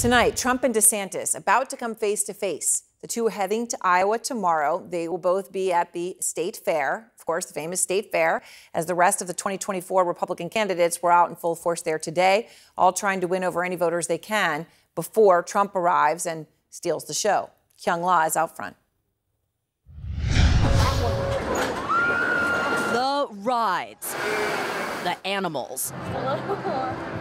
Tonight, Trump and DeSantis about to come face to face. The two are heading to Iowa tomorrow. They will both be at the state fair, of course, the famous state fair, as the rest of the 2024 Republican candidates were out in full force there today, all trying to win over any voters they can before Trump arrives and steals the show. Kyung Lah is out front. The rides, the animals,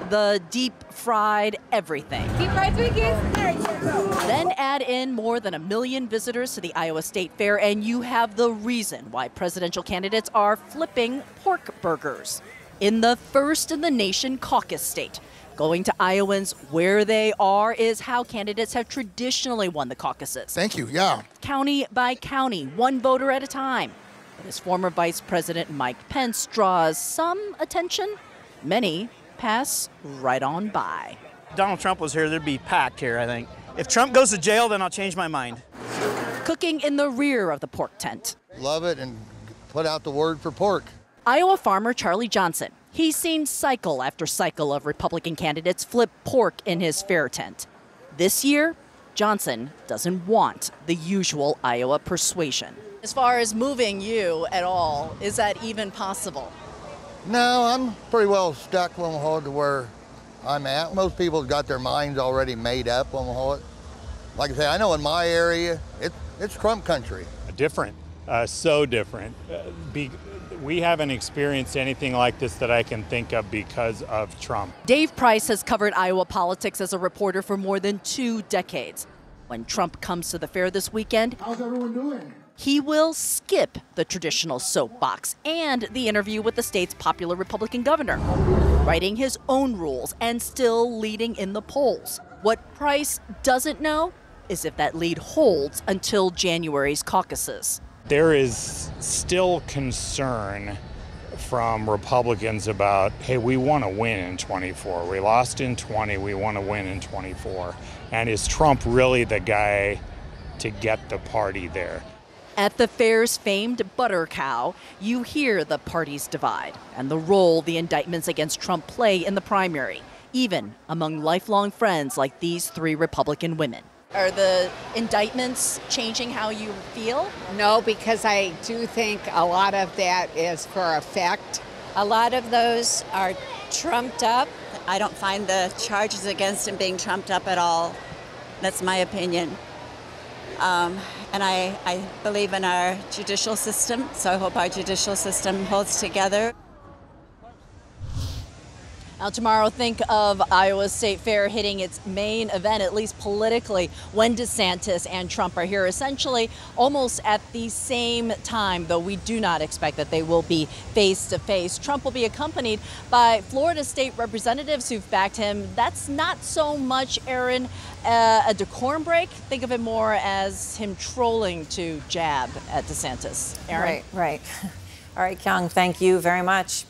the deep fried everything. Deep fried Twinkies. Then add in more than a million visitors to the Iowa State Fair, and you have the reason why presidential candidates are flipping pork burgers in the first in the nation caucus state. Going to Iowans where they are is how candidates have traditionally won the caucuses. Thank you. Yeah. County by county, one voter at a time. But as former Vice President Mike Pence draws some attention, many pass right on by. Donald Trump was here, there'd be packed here, I think. If Trump goes to jail, then I'll change my mind. Cooking in the rear of the pork tent. Love it and put out the word for pork. Iowa farmer Charlie Johnson. He's seen cycle after cycle of Republican candidates flip pork in his fair tent. This year, Johnson doesn't want the usual Iowa persuasion. As far as moving you at all, is that even possible? No, I'm pretty well stuck on Omaha to where I'm at. Most people have got their minds already made up on Omaha. Like I say, I know in my area, it, it's Trump country. Different, uh, so different. Uh, be, we haven't experienced anything like this that I can think of because of Trump. Dave Price has covered Iowa politics as a reporter for more than two decades. When Trump comes to the fair this weekend, How's everyone doing? He will skip the traditional soapbox and the interview with the state's popular Republican governor, writing his own rules and still leading in the polls. What Price doesn't know is if that lead holds until January's caucuses. There is still concern from Republicans about, hey, we want to win in 24. We lost in 20, we want to win in 24. And is Trump really the guy to get the party there? At the fair's famed butter cow, you hear the parties divide and the role the indictments against Trump play in the primary, even among lifelong friends like these three Republican women. Are the indictments changing how you feel? No, because I do think a lot of that is for effect. A lot of those are trumped up. I don't find the charges against him being trumped up at all. That's my opinion. Um, and I, I believe in our judicial system, so I hope our judicial system holds together. Now, tomorrow, think of Iowa State Fair hitting its main event, at least politically, when DeSantis and Trump are here, essentially almost at the same time, though we do not expect that they will be face to face. Trump will be accompanied by Florida state representatives who've backed him. That's not so much, Aaron, uh, a decorum break. Think of it more as him trolling to jab at DeSantis. Aaron? Right, right. All right, Kyung, thank you very much.